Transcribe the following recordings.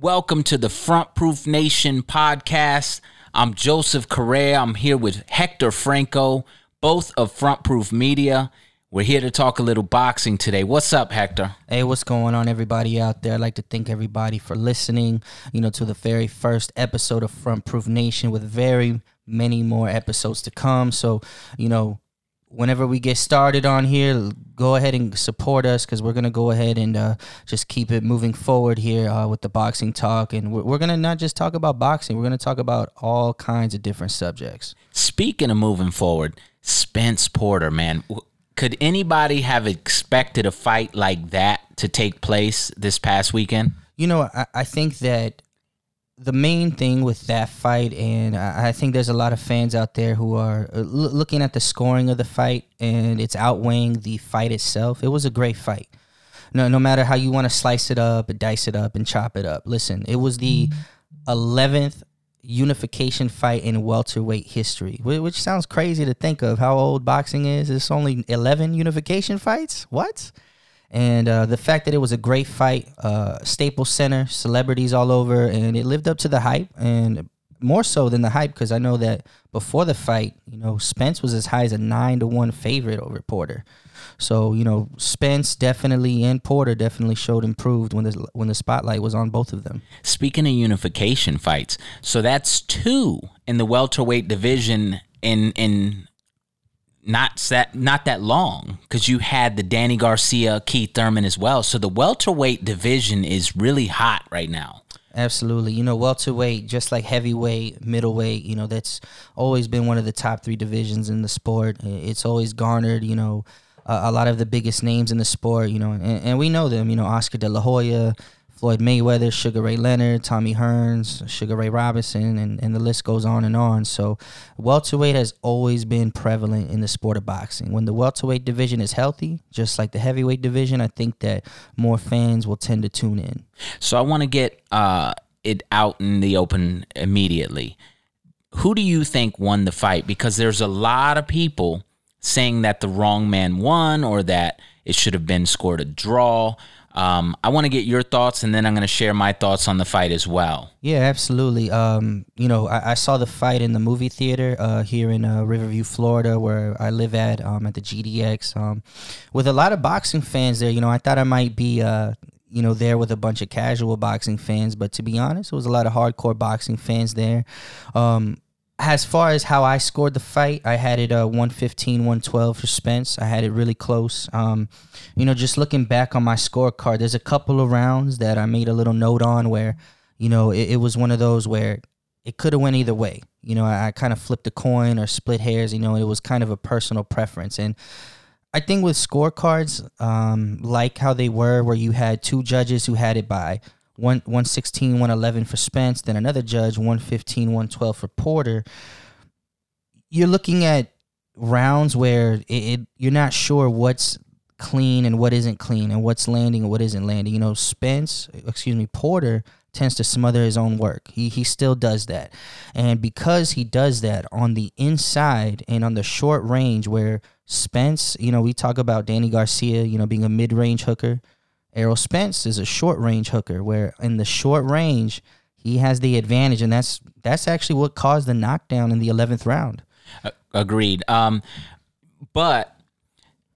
Welcome to the Front Proof Nation podcast. I'm Joseph Correa. I'm here with Hector Franco, both of Front Proof Media. We're here to talk a little boxing today. What's up, Hector? Hey, what's going on, everybody out there? I'd like to thank everybody for listening, you know, to the very first episode of Front Proof Nation with very many more episodes to come. So, you know, whenever we get started on here, go ahead and support us because we're gonna go ahead and uh, just keep it moving forward here uh, with the boxing talk, and we're, we're, gonna not just talk about boxing. We're gonna talk about all kinds of different subjects. Speaking of moving forward, Spence Porter, man, could anybody have expected a fight like that to take place this past weekend? You know, I, I think that the main thing with that fight, and I think there's a lot of fans out there who are uh, looking at the scoring of the fight and it's outweighing the fight itself. It was a great fight. No, no matter how you want to slice it up, dice it up, and chop it up. Listen, it was the eleventh unification fight in welterweight history, which sounds crazy to think of. How old boxing is? It's only eleven unification fights. What? And uh, the fact that it was a great fight, uh, Staples Center, celebrities all over, and it lived up to the hype, and more so than the hype because I know that before the fight, you know, Spence was as high as a nine to one favorite over Porter. So you know, Spence definitely and Porter definitely showed improved when the when the spotlight was on both of them. Speaking of unification fights, so that's two in the welterweight division in in not that not that long because you had the Danny Garcia, Keith Thurman as well. So the welterweight division is really hot right now. Absolutely. You know, welterweight, just like heavyweight, middleweight, you know, that's always been one of the top three divisions in the sport. It's always garnered, you know, a, a lot of the biggest names in the sport, you know, and, and we know them, you know, Oscar De La Hoya, Floyd Mayweather, Sugar Ray Leonard, Tommy Hearns, Sugar Ray Robinson, and, and the list goes on and on. So, welterweight has always been prevalent in the sport of boxing. When the welterweight division is healthy, just like the heavyweight division, I think that more fans will tend to tune in. So, I want to get uh, it out in the open immediately. Who do you think won the fight? Because there's a lot of people saying that the wrong man won or that it should have been scored a draw. Um, I want to get your thoughts, and then I'm going to share my thoughts on the fight as well. Yeah, absolutely. Um, you know, I, I, saw the fight in the movie theater uh, here in uh, Riverview, Florida, where I live at um, at the GDX, um, with a lot of boxing fans there. You know, I thought I might be. Uh, you know, there with a bunch of casual boxing fans, but to be honest, it was a lot of hardcore boxing fans there. Um, as far as how I scored the fight, I had it uh 115, 112 for Spence. I had it really close. Um, you know, just looking back on my scorecard, there's a couple of rounds that I made a little note on where, you know, it, it was one of those where it could have went either way. You know, I, I kind of flipped a coin or split hairs. You know, it was kind of a personal preference. And I think with scorecards, um, like how they were, where you had two judges who had it by one 116 111 for Spence, then another judge 115 112 for Porter. You're looking at rounds where it, it, you're not sure what's clean and what isn't clean and what's landing and what isn't landing. You know, Spence, excuse me, Porter tends to smother his own work. He he still does that. And because he does that on the inside and on the short range where Spence, you know, we talk about Danny Garcia, you know, being a mid-range hooker. Errol Spence is a short range hooker where in the short range he has the advantage and that's that's actually what caused the knockdown in the 11th round. Uh, agreed. Um, but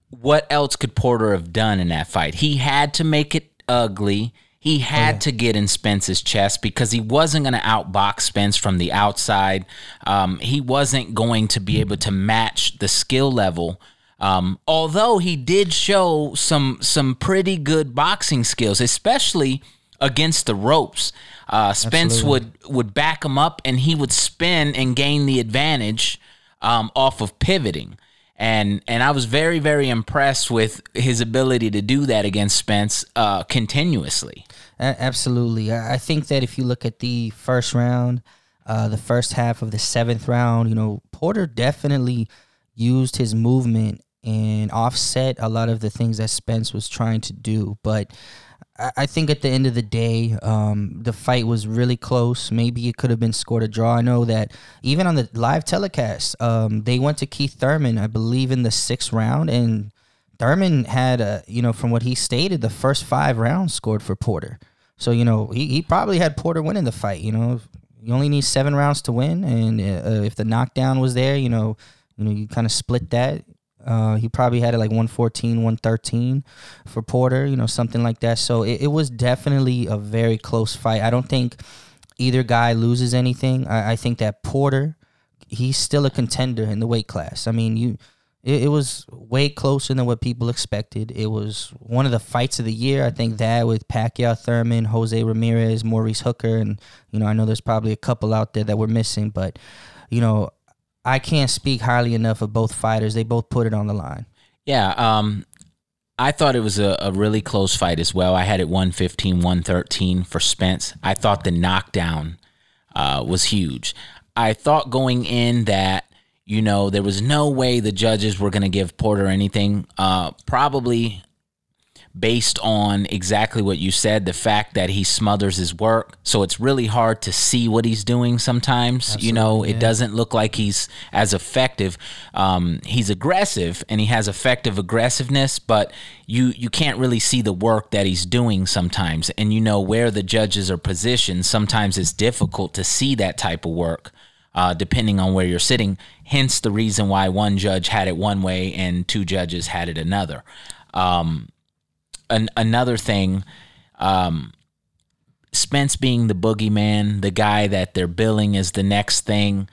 what else could Porter have done in that fight? He had to make it ugly. He had oh, yeah. to get in Spence's chest because he wasn't going to outbox Spence from the outside. Um, he wasn't going to be able to match the skill level um, although he did show some some pretty good boxing skills, especially against the ropes. Uh, Spence Absolutely. would would back him up, and he would spin and gain the advantage um, off of pivoting. And and I was very very impressed with his ability to do that against Spence uh, continuously. Absolutely, I think that if you look at the first round, uh, the first half of the seventh round, you know Porter definitely used his movement and offset a lot of the things that Spence was trying to do. But I think at the end of the day, um, the fight was really close. Maybe it could have been scored a draw. I know that even on the live telecast, um, they went to Keith Thurman, I believe, in the sixth round, and Thurman had, a, you know, from what he stated, the first five rounds scored for Porter. So you know he, he probably had Porter winning the fight. You know you only need seven rounds to win, and uh, if the knockdown was there, you know you know you kind of split that. Uh, he probably had it like 114, 113 for Porter, you know, something like that. So it, it was definitely a very close fight. I don't think either guy loses anything. I, I think that Porter, he's still a contender in the weight class. I mean, you it, it, was way closer than what people expected. It was one of the fights of the year. I think that with Pacquiao, Thurman, Jose Ramirez, Maurice Hooker, and you know I know there's probably a couple out there that we're missing, but you know I can't speak highly enough of both fighters. They both put it on the line. Yeah, um, I thought it was a, a, really close fight as well. I had it 115, 113 for Spence. I thought the knockdown uh, was huge. I thought going in that you know, there was no way the judges were going to give Porter anything. Uh, probably based on exactly what you said the fact that he smothers his work. So it's really hard to see what he's doing sometimes Absolutely, you know? It doesn't look like he's as effective. Um, he's aggressive and he has effective aggressiveness but you you can't really see the work that he's doing sometimes. And you know where the judges are positioned sometimes it's difficult to see that type of work uh, depending on where you're sitting. Hence the reason why one judge had it one way and two judges had it another. Um, an, another thing, um, Spence being the boogeyman, the guy that they're billing as the next thing,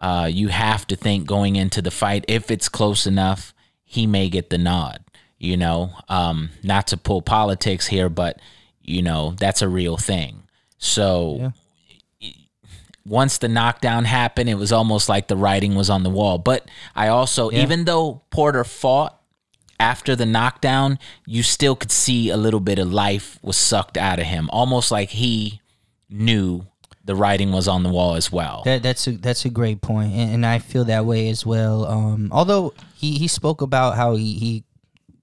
uh, you have to think going into the fight, if it's close enough, he may get the nod. You know, um, not to pull politics here, but you know that's a real thing. So yeah once the knockdown happened, it was almost like the writing was on the wall. But I also, yeah. even though Porter fought after the knockdown, you still could see a little bit of life was sucked out of him, almost like he knew the writing was on the wall as well. That, that's a that's a great point, and, and I feel that way as well. Um, although he, he spoke about how he, he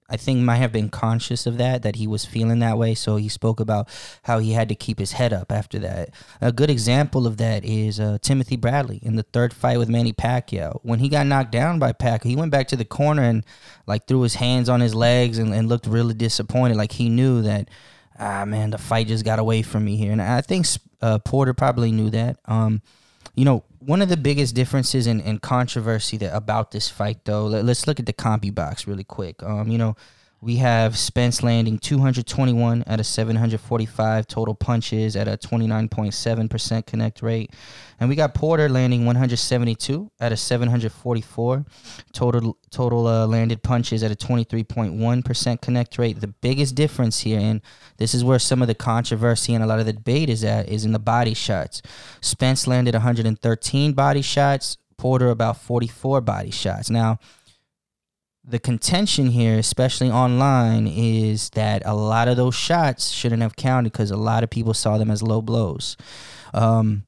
I think might have been conscious of that, that he was feeling that way. So he spoke about how he had to keep his head up after that. A good example of that is uh, Timothy Bradley in the third fight with Manny Pacquiao. When he got knocked down by Pacquiao, he went back to the corner and like threw his hands on his legs and, and looked really disappointed. Like he knew that, ah man, the fight just got away from me here. And I think uh, Porter probably knew that. Um, you know, one of the biggest differences in, controversy that about this fight, though, let, us look at the CompuBox really quick. Um, you know, we have Spence landing 221 out of 745 total punches at a 29.7% connect rate. And we got Porter landing 172 out of 744 total total uh, landed punches at a 23.1% connect rate. The biggest difference here, and this is where some of the controversy and a lot of the debate is at, is in the body shots. Spence landed 113 body shots, Porter about 44 body shots. Now, the contention here, especially online, is that a lot of those shots shouldn't have counted because a lot of people saw them as low blows. Um,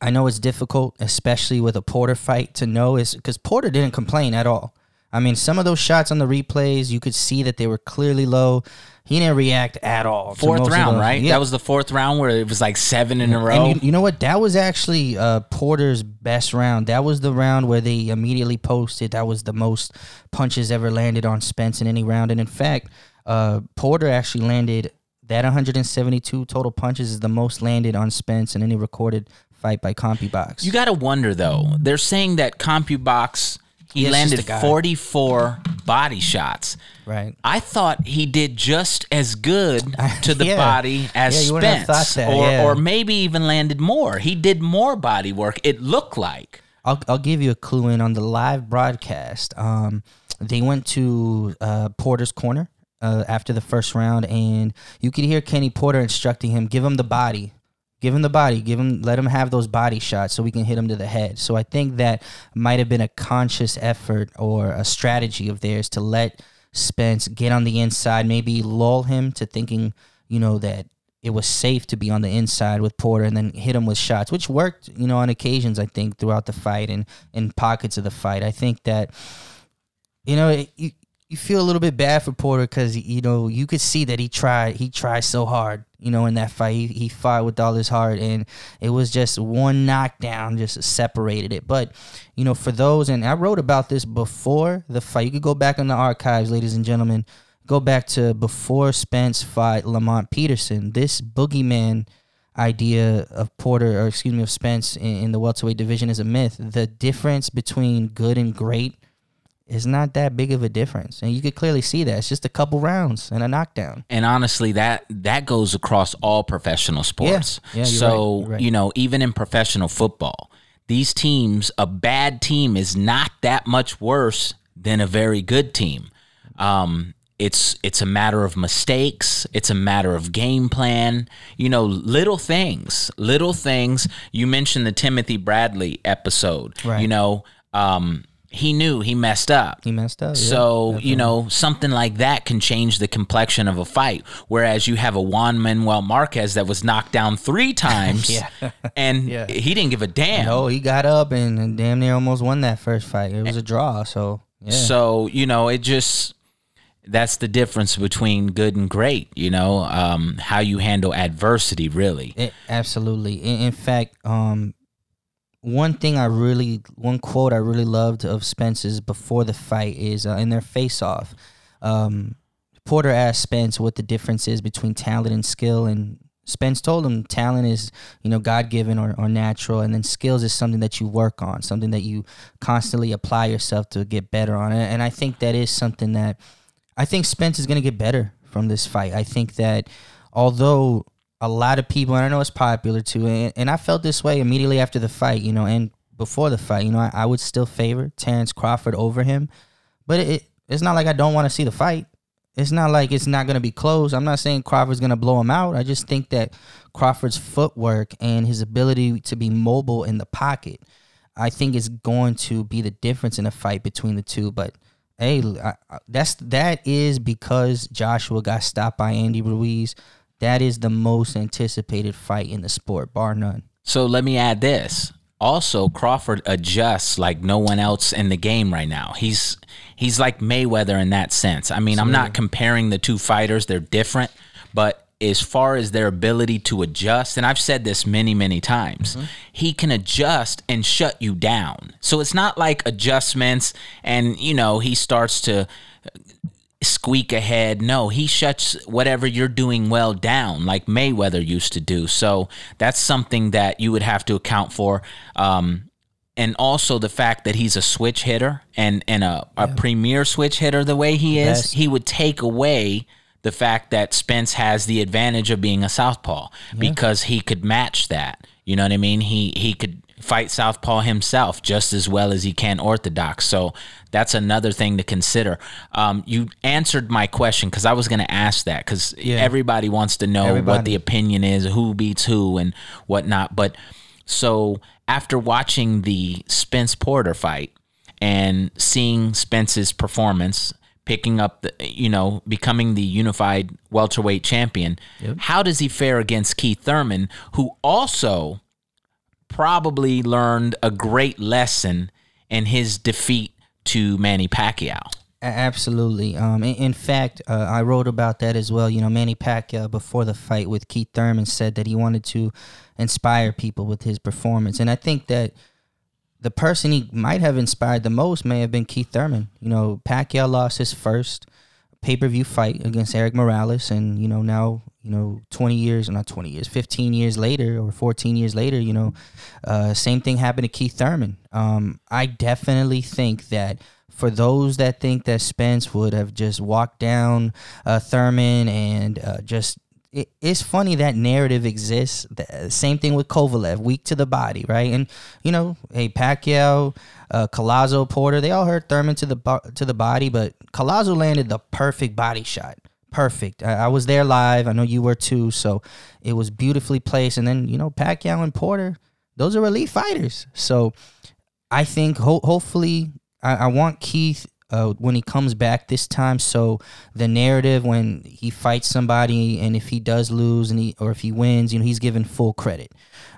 I know it's difficult, especially with a Porter fight, to know is because Porter didn't complain at all. I mean, some of those shots on the replays, you could see that they were clearly low. He didn't react at all. Fourth round, right? Yeah. That was the fourth round where it was like seven in a row. And you, you know what? That was actually uh, Porter's best round. That was the round where they immediately posted that was the most punches ever landed on Spence in any round. And in fact, uh, Porter actually landed that 172 total punches is the most landed on Spence in any recorded fight by CompuBox. You got to wonder though. They're saying that CompuBox he landed 44 body shots. Right. I thought he did just as good to the yeah. body as yeah, Spence, that, or yeah. or maybe even landed more. He did more body work. It looked like. I'll I'll give you a clue in on the live broadcast. Um, they went to uh, Porter's corner uh, after the first round, and you could hear Kenny Porter instructing him, "Give him the body." Give him the body. Give him. Let him have those body shots so we can hit him to the head. So I think that might have been a conscious effort or a strategy of theirs to let Spence get on the inside, maybe lull him to thinking, you know, that it was safe to be on the inside with Porter and then hit him with shots, which worked, you know, on occasions, I think, throughout the fight and in pockets of the fight. I think that, you know, it, you, you feel a little bit bad for Porter because, you know, you could see that he tried, he tried so hard you know, in that fight. He, he fought with all his heart, and it was just one knockdown just separated it. But, you know, for those, and I wrote about this before the fight. You could go back in the archives, ladies and gentlemen. go back to before Spence fought Lamont Peterson. This boogeyman idea of Porter, or excuse me, of Spence in, in the welterweight division is a myth. The difference between good and great is not that big of a difference, and you could clearly see that. It's just a couple rounds and a knockdown. And honestly, that that goes across all professional sports. Yeah, you're so right, right. you know, even in professional football, these teams, a bad team is not that much worse than a very good team. Um, it's it's a matter of mistakes. It's a matter of game plan. You know, little things, little things. You mentioned the Timothy Bradley episode. Right. You know, um, he knew he messed up. He messed up. yeah, So, you know, something like that can change the complexion of a fight. Whereas you have a Juan Manuel Marquez that was knocked down three times Yeah. and Yeah. he didn't give a damn. No, he got up and, and damn near almost won that first fight. It was a draw, so. So, you know, it just that's the difference between good and great, you know, um, how you handle adversity, really. It, absolutely. In, in fact, um, one thing I really, one quote I really loved of Spence's before the fight is uh, in their face off. Um, Porter asked Spence what the difference is between talent and skill, and Spence told him talent is, you know, God given or, or natural, and then skills is something that you work on, something that you constantly apply yourself to get better on. And, and I think that is something that I think Spence is going to get better from this fight. I think that although a lot of people, and I know it's popular too, and, and I felt this way immediately after the fight, you know, and before the fight, you know, I, I would still favor Terrence Crawford over him, but it, it's not like I don't want to see the fight. It's not like it's not going to be close. I'm not saying Crawford's going to blow him out. I just think that Crawford's footwork and his ability to be mobile in the pocket, I think is going to be the difference in a fight between the two. But hey, I, I- that's that is because Joshua got stopped by Andy Ruiz. That is the most anticipated fight in the sport, bar none. So let me add this. Also, Crawford adjusts like no one else in the game right now. He's he's like Mayweather in that sense. I mean, I'm not comparing the two fighters; they're different, but as far as their ability to adjust, and I've said this many, many times, mm-hmm. he can adjust and shut you down. So it's not like adjustments and, you know, he starts to squeak ahead. No, he shuts whatever you're doing well down, like Mayweather used to do. So that's something that you would have to account for. Um, and also the fact that he's a switch hitter and, and a, a premier switch hitter the way he is, Best. he would take away the fact that Spence has the advantage of being a southpaw because he could match that. You know what I mean? He he could fight southpaw himself just as well as he can orthodox. So that's another thing to consider. Um, you answered my question because I was going to ask that because everybody wants to know what the opinion is, who beats who, and whatnot. But so after watching the Spence Porter fight and seeing Spence's performance, picking up the, you know, becoming the unified welterweight champion, how does he fare against Keith Thurman, who also probably learned a great lesson in his defeat to Manny Pacquiao? Absolutely. Um, in, in fact, uh, I wrote about that as well. You know, Manny Pacquiao before the fight with Keith Thurman said that he wanted to inspire people with his performance, and I think that the person he might have inspired the most may have been Keith Thurman. You know, Pacquiao lost his first pay per view fight against Erik Morales, and you know now you know twenty years, not twenty years, fifteen years later or fourteen years later, you know, uh, same thing happened to Keith Thurman. Um, I definitely think that for those that think that Spence would have just walked down uh, Thurman and uh, just it, it's funny that narrative exists. The same thing with Kovalev, weak to the body, right? And you know, hey Pacquiao, uh, Porter, they all hurt Thurman to the bo- to the body, but Collazo landed the perfect body shot. Perfect. I, I was there live. I know you were too. So it was beautifully placed. And then you know, Pacquiao and Porter, those are elite fighters. So I think ho- hopefully I, I want Keith uh, when he comes back this time. So the narrative when he fights somebody and if he does lose and he or if he wins, you know, he's given full credit.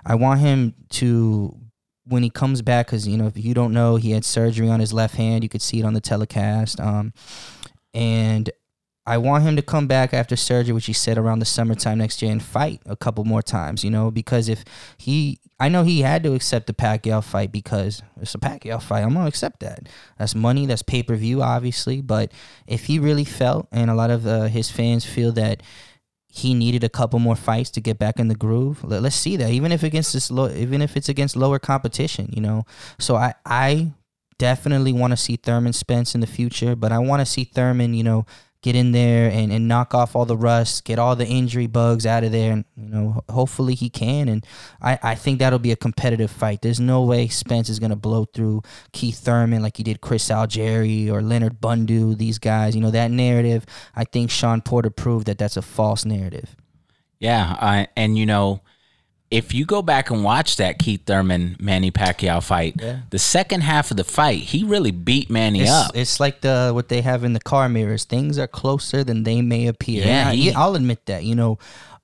I want him to when he comes back because you know if you don't know he had surgery on his left hand. You could see it on the telecast. Um, and I want him to come back after surgery, which he said around the summertime next year, and fight a couple more times. You know, because if he, I know he had to accept the Pacquiao fight because it's a Pacquiao fight. I'm gonna accept that. That's money. That's pay per view, obviously. But if he really felt, and a lot of uh, his fans feel that he needed a couple more fights to get back in the groove. Let, us see that, even if against this low, even if it's against lower competition, you know. So I, I definitely want to see Thurman Spence in the future, but I want to see Thurman, you know, get in there and, and knock off all the rust, get all the injury bugs out of there. And, you know, hopefully he can. And I, I think that'll be a competitive fight. There's no way Spence is going to blow through Keith Thurman like he did Chris Algieri or Leonard Bundu, these guys. You know, that narrative, I think Shawn Porter proved that that's a false narrative. Yeah. I, and, you know, if you go back and watch that Keith Thurman Manny Pacquiao fight, yeah. the second half of the fight, he really beat Manny it's, up. It's like the what they have in the car mirrors. Things are closer than they may appear. Yeah, he, I, will admit that. You know,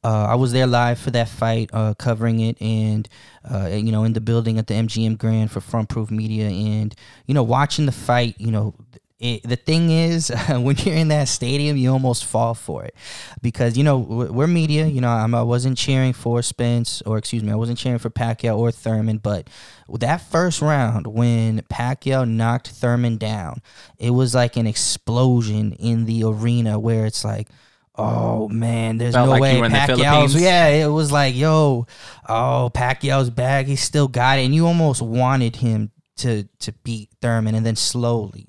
uh, I was there live for that fight, uh, covering it, and uh, you know, in the building at the MGM Grand for Front Proof Media, and you know, watching the fight. You know, it, the thing is, when you're in that stadium, you almost fall for it because you know we're media. You know, I'm, I wasn't cheering for Spence, or excuse me, I wasn't cheering for Pacquiao or Thurman. But that first round, when Pacquiao knocked Thurman down, it was like an explosion in the arena where it's like. Oh man, there's Felt no like way Pacquiao's. The yeah, it was like, yo, oh Pacquiao's back. He still got it, and you almost wanted him to to beat Thurman, and then slowly,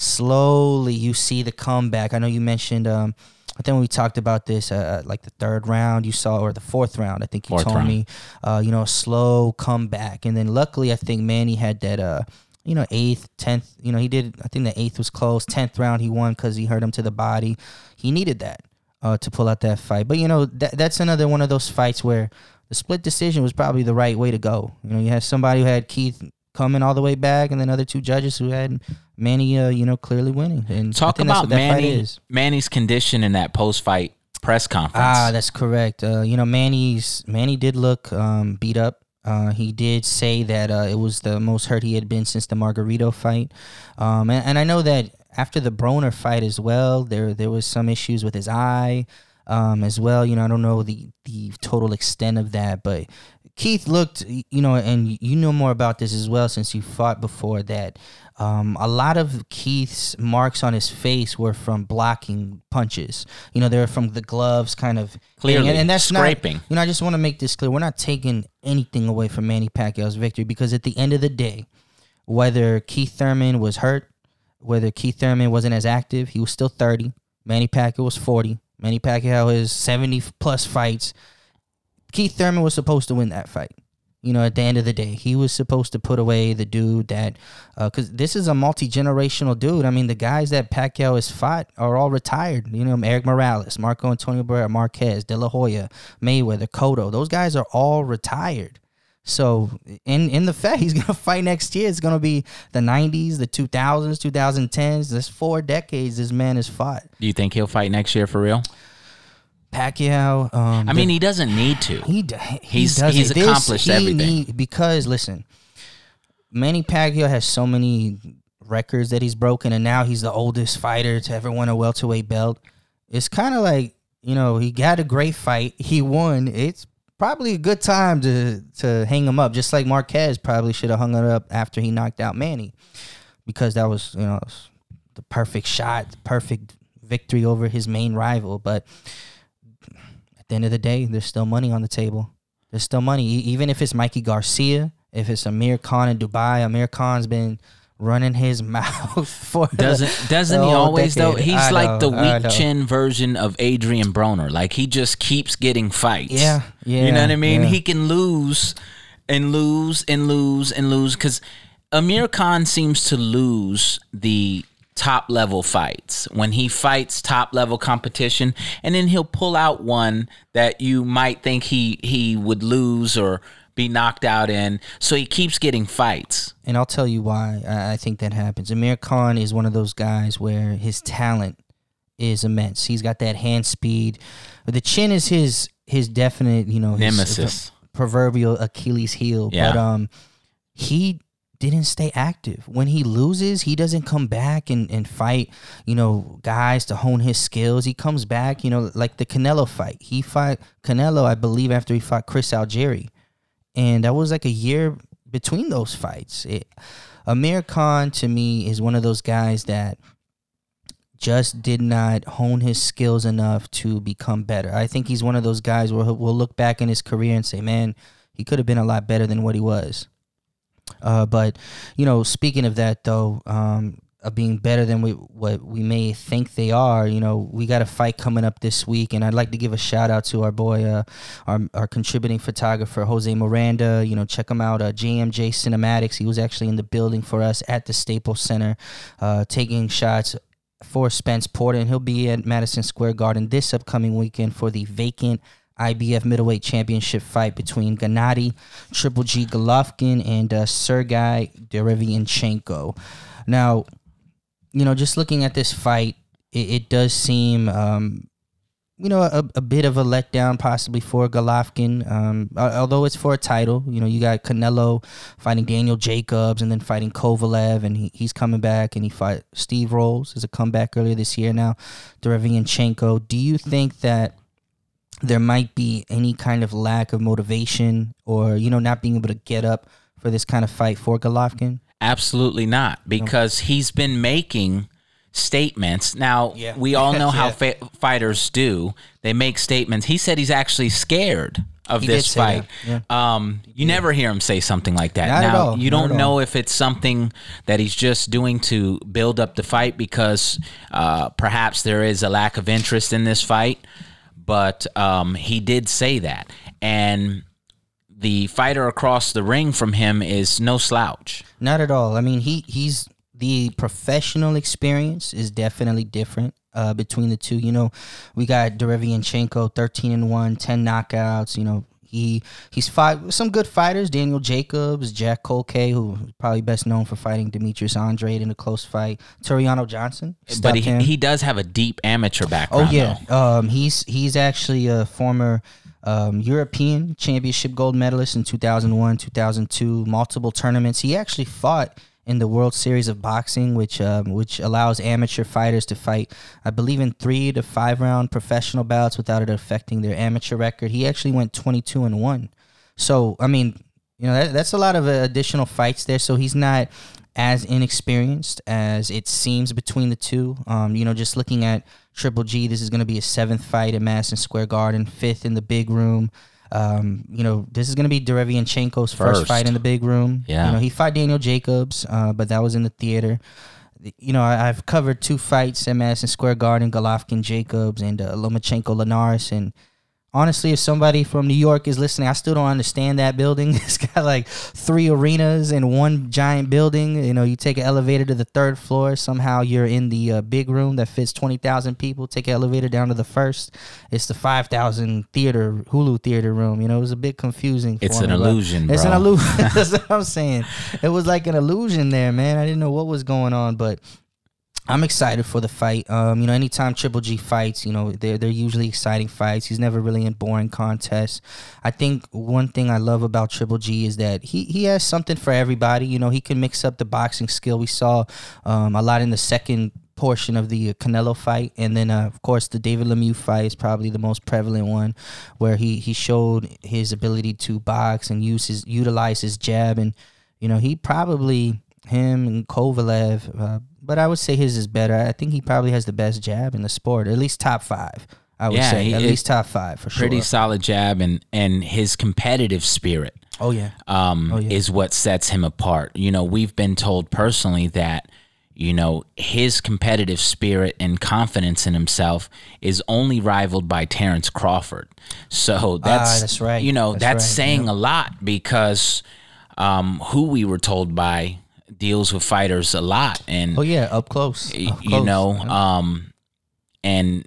slowly you see the comeback. I know you mentioned. Um, I think when we talked about this, uh, uh, like the third round, you saw, or the fourth round, I think you fourth told round. me, uh, you know, a slow comeback, and then luckily, I think Manny had that, uh, you know, eighth, tenth, you know, he did. I think the eighth was close. Tenth round, he won because he hurt him to the body. He needed that uh, to pull out that fight. But you know, that that's another one of those fights where the split decision was probably the right way to go. You know, you had somebody who had Keith coming all the way back, and then other two judges who had Manny, uh, you know, clearly winning. And talk about Manny, Manny's condition in that post fight press conference. Ah, that's correct. Uh, you know, Manny's Manny did look um, beat up. Uh, he did say that uh, it was the most hurt he had been since the Margarito fight, um, and, and, I know that after the Broner fight as well, there there was some issues with his eye um, as well. You know, I don't know the the total extent of that, but Keith looked, you know, and you know more about this as well since you fought before that. Um, a lot of Keith's marks on his face were from blocking punches. You know, they're from the gloves, kind of clearly, and, and that's scraping. Not, you know, I just want to make this clear: we're not taking anything away from Manny Pacquiao's victory because at the end of the day, whether Keith Thurman was hurt, whether Keith Thurman wasn't as active, he was still thirty. Manny Pacquiao was forty. Manny Pacquiao has seventy plus fights. Keith Thurman was supposed to win that fight. You know, at the end of the day, he was supposed to put away the dude that, because uh, this is a multi generational dude. I mean, the guys that Pacquiao has fought are all retired. You know, Erik Morales, Marco Antonio Barrera, Marquez, De La Hoya, Mayweather, Cotto. Those guys are all retired. So in in the fact he's gonna fight next year, it's gonna be the '90s, the 2000s, 2010s. This four decades this man has fought. Do you think he'll fight next year for real? Pacquiao. Um, I mean, he doesn't need to. He, he he's doesn't. he's accomplished this, everything. Need, because listen, Manny Pacquiao has so many records that he's broken, and now he's the oldest fighter to ever win a welterweight belt. It's kind of like you know he got a great fight, he won. It's probably a good time to to hang him up, just like Marquez probably should have hung it up after he knocked out Manny, because that was you know the perfect shot, the perfect victory over his main rival, but the end of the day, there's still money on the table. There's still money, even if it's Mikey Garcia, if it's Amir Khan in Dubai. Amir Khan's been running his mouth for doesn't doesn't he always decade. though? He's I like know, the weak chin version of Adrien Broner. Like he just keeps getting fights. Yeah, yeah. You know what I mean? Yeah. He can lose and lose and lose and lose because Amir Khan seems to lose the top level fights, when he fights top level competition, and then he'll pull out one that you might think he he would lose or be knocked out in. So he keeps getting fights. And I'll tell you why I think that happens. Amir Khan is one of those guys where his talent is immense. He's got that hand speed. The chin is his his definite, you know, his nemesis, proverbial Achilles heel. Yeah. But um, he didn't stay active. When he loses, he doesn't come back and, and fight, you know, guys to hone his skills. He comes back, you know, like the Canelo fight. He fought Canelo, I believe, after he fought Chris Algieri. And that was like a year between those fights. It, Amir Khan, to me, is one of those guys that just did not hone his skills enough to become better. I think he's one of those guys where we'll look back in his career and say, man, he could have been a lot better than what he was. Uh, but you know, speaking of that though, um, of being better than we what we may think they are, you know, we got a fight coming up this week, and I'd like to give a shout out to our boy, uh, our our contributing photographer Jose Miranda. You know, check him out, uh, JMJ Cinematics. He was actually in the building for us at the Staples Center, uh, taking shots for Spence Porter, and he'll be at Madison Square Garden this upcoming weekend for the vacant IBF middleweight championship fight between Gennady Triple G Golovkin and uh, Sergey Derevyanchenko. Now, you know, just looking at this fight, it, it does seem, um, you know, a, a, bit of a letdown possibly for Golovkin. Um, although it's for a title, you know, you got Canelo fighting Daniel Jacobs and then fighting Kovalev, and he, he's coming back, and he fought Steve Rolls as a comeback earlier this year. Now, Derevyanchenko. Do you think that? There might be any kind of lack of motivation or you know not being able to get up for this kind of fight for Golovkin? Absolutely not, because he's been making statements. Now yeah. we all know how fa- fighters do; they make statements. He said he's actually scared of he this fight. Yeah. Um, you yeah. never hear him say something like that. Not now you don't know if it's something that he's just doing to build up the fight because uh, perhaps there is a lack of interest in this fight but um, he did say that. And the fighter across the ring from him is no slouch. Not at all. I mean, he he's the professional experience is definitely different uh, between the two. You know, we got Derevyanchenko, 13 and 1, 10 knockouts, you know, he he's fought some good fighters, Daniel Jacobs, Jack Culcay, who probably best known for fighting Demetrius Andrade in a close fight, Tureano Johnson. But he, he does have a deep amateur background. Oh yeah, um, he's he's actually a former um, European Championship gold medalist in 2001, 2002, multiple tournaments. He actually fought in the World Series of Boxing, which um, which allows amateur fighters to fight, I believe, in three to five round professional bouts without it affecting their amateur record. He actually went twenty two and one. So I mean, you know, that, that's a lot of uh, additional fights there. So he's not as inexperienced as it seems between the two. Um, you know, just looking at Triple G, this is going to be a seventh fight at Madison Square Garden, fifth in the big room. Um, you know, this is going to be Derevianchenko's first. first fight in the big room. Yeah. You know, he fought Daniel Jacobs, uh, but that was in the theater. You know, I, have covered two fights at Madison Square Garden, Golovkin Jacobs and uh, Lomachenko Linares, and honestly, if somebody from New York is listening, I still don't understand that building. It's got like three arenas in one giant building. You know, you take an elevator to the third floor. Somehow you're in the uh, big room that fits 20,000 people. Take an elevator down to the first. It's the 5,000 theater, Hulu theater room. You know, it was a bit confusing. it's an me, illusion, It's an illusion. That's what I'm saying. It was like an illusion there, man. I didn't know what was going on, but I'm excited for the fight. Um, you know, anytime Triple G fights, you know, they're they're usually exciting fights. He's never really in boring contests. I think one thing I love about Triple G is that he he has something for everybody. You know, he can mix up the boxing skill. We saw um, a lot in the second portion of the Canelo fight, and then uh, of course the David Lemieux fight is probably the most prevalent one, where he he showed his ability to box and use his utilize his jab, and you know he probably him and Kovalev. Uh, but I would say his is better. I think he probably has the best jab in the sport, at least top five. I would yeah, say at least top five for sure. Pretty solid jab, and and his competitive spirit. Oh yeah. Um, oh, yeah. is what sets him apart. You know, we've been told personally that you know his competitive spirit and confidence in himself is only rivaled by Terrence Crawford. So that's, ah, that's right. You know, that's, that's right. saying a lot because um, who we were told by deals with fighters a lot and oh yeah up close, up you know yeah. um and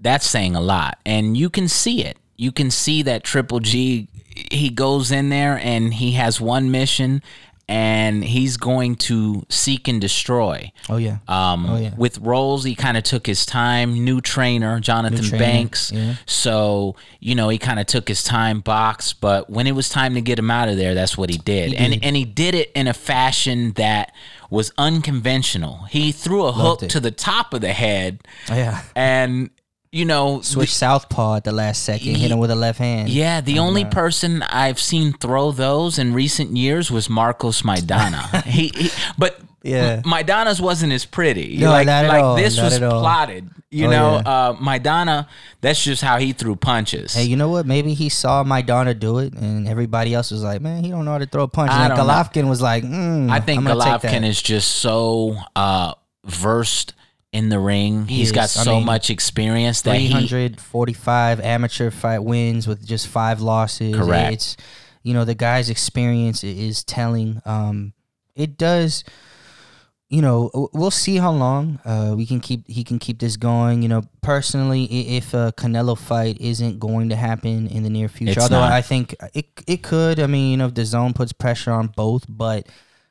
that's saying a lot and you can see it you can see that triple g he goes in there and he has one mission and he's going to seek and destroy. Oh yeah. Um, Oh, yeah. With Rolls, he kind of took his time. New trainer, Jonathan trainer, Banks. yeah. So you know he kind of took his time, box. But when it was time to get him out of there, that's what he did, and did. and he did it in a fashion that was unconventional. He threw a hook it. to the top of the head, Oh, yeah. and you know Switch southpaw at the last second, hit him with a left hand. yeah, the only person I've seen throw those in recent years was Marcos Maidana. he, he, but Yeah. Maidana's wasn't as pretty. No, like, not at like all, this not was at all. plotted. You Oh, know, yeah. uh, Maidana. That's just how he threw punches. Hey, you know what? Maybe he saw Maidana do it, and everybody else was like, "Man, he don't know how to throw a punch." And then don't know. Golovkin was like, mm, I think I'm gonna take Golovkin is just so uh, versed in the ring. He He's is. I got so mean, much experience that he 345 amateur fight wins with just five losses. Correct. It's you know the guy's experience is telling. Um, it does. You know, we'll see how long uh, we can keep. He can keep this going. You know, personally, if a Canelo fight isn't going to happen in the near future, It's although not. I think it it could. I mean, you know, if DAZN puts pressure on both, but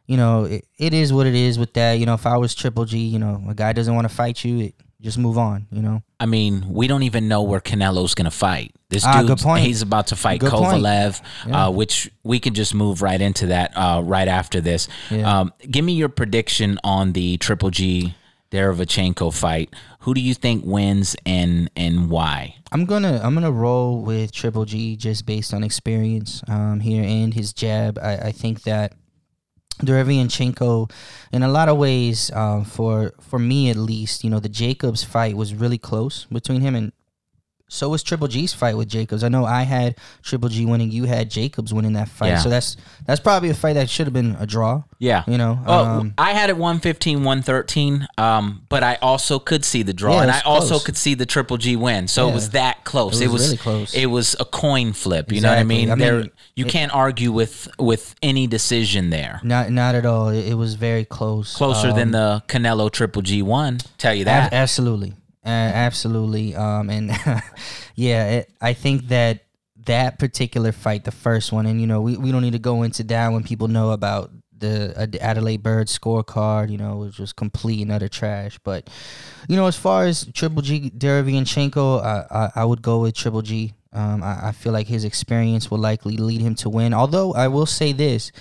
you know, it, it is what it is with that. You know, if I was Triple G, you know, a guy doesn't want to fight you, it, just move on. You know. I mean, we don't even know where Canelo's going to fight. This Ah, dude, he's about to fight Good. Kovalev, uh, which we can just move right into that uh, right after this. Yeah. Um, give me your prediction on the Triple G Derevchenko fight. Who do you think wins and and why? I'm gonna I'm gonna roll with Triple G just based on experience um, here and his jab. I, I think that Derevianchenko, in a lot of ways, um, for for me at least, you know, the Jacobs fight was really close between him and. So was Triple G's fight with Jacobs. I know I had Triple G winning. You had Jacobs winning that fight. Yeah. So that's that's probably a fight that should have been a draw. Yeah. You know, Oh, um, I had it 115, 113, um, but I also could see the draw, Yeah, and I was also could see the Triple G win. So it was that close. It It was was, really close. It was a coin flip. You know what I mean? I mean, there, you it- can't argue with with any decision there. not not at all. It, it was very close. Closer Um, than the Canelo Triple G one. Tell you that. absolutely, uh, absolutely. Um, and yeah, it, I think that that particular fight, the first one, and you know, we, we don't need to go into that when people know about the Adalaide Byrd scorecard. You know, which was complete and utter trash. But you know, as far as Triple G Derevianchenko, I, I I would go with Triple G. Um, I, I feel like his experience will likely lead him to win. Although I will say this.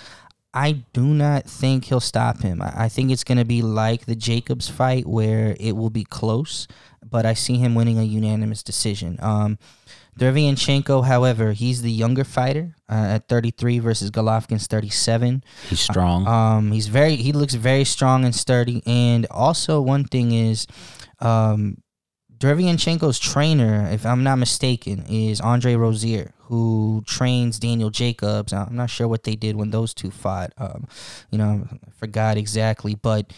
I do not think he'll stop him. I I think it's going to be like the Jacobs fight where it will be close, but I see him winning a unanimous decision. Um, Derevyanchenko, however, he's the younger fighter uh, at 33 versus Golovkin's 37. He's strong. Um, he's very he looks very strong and sturdy. And also one thing is, um, Derevyanchenko's trainer, if I'm not mistaken, is Andre Rozier, who trains Daniel Jacobs. I'm not sure what they did when those two fought. Um, you know, I forgot exactly, but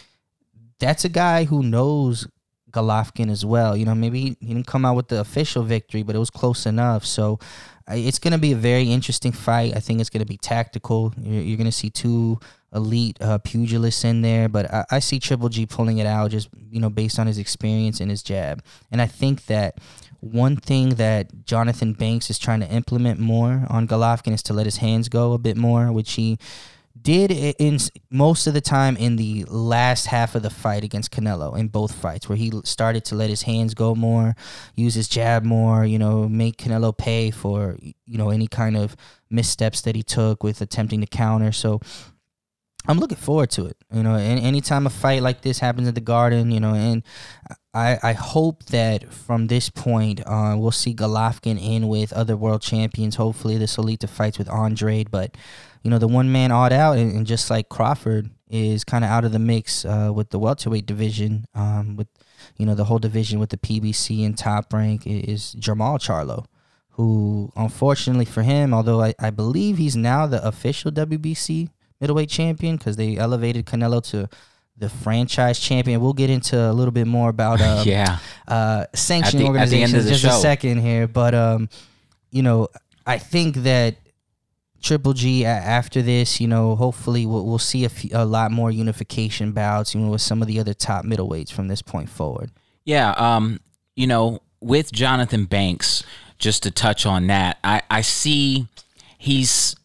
that's a guy who knows Golovkin as well. You know, maybe he, didn't come out with the official victory, but it was close enough. So it's going to be a very interesting fight. I think it's going to be tactical. You're, you're going to see two elite uh, pugilists in there, but I, I see Triple G pulling it out just you know based on his experience and his jab. And I think that one thing that Jonathan Banks is trying to implement more on Golovkin is to let his hands go a bit more, which he did in most of the time in the last half of the fight against Canelo in both fights, where he started to let his hands go more, use his jab more, you know, make Canelo pay for you know any kind of missteps that he took with attempting to counter. So I'm looking forward to it. You know, and anytime a fight like this happens at the Garden, you know, and I I hope that from this point on we'll see Golovkin in with other world champions. Hopefully, this will lead to fights with Andre, but you know, the one man odd out, and, and just like Crawford is kind of out of the mix uh, with the welterweight division, um, with you know the whole division with the PBC and Top Rank is Jermall Charlo, who unfortunately for him, although I, I believe he's now the official WBC middleweight champion because they elevated Canelo to the franchise champion. We'll get into a little bit more about um, yeah. uh, sanctioning At the- at the end organizations just a second here, but um, you know, I think that Triple G after this, you know, hopefully we'll, we'll see a, few, a lot more unification bouts, you know, with some of the other top middleweights from this point forward. Yeah, um, you know, with Jonathan Banks, just to touch on that, I, I see he's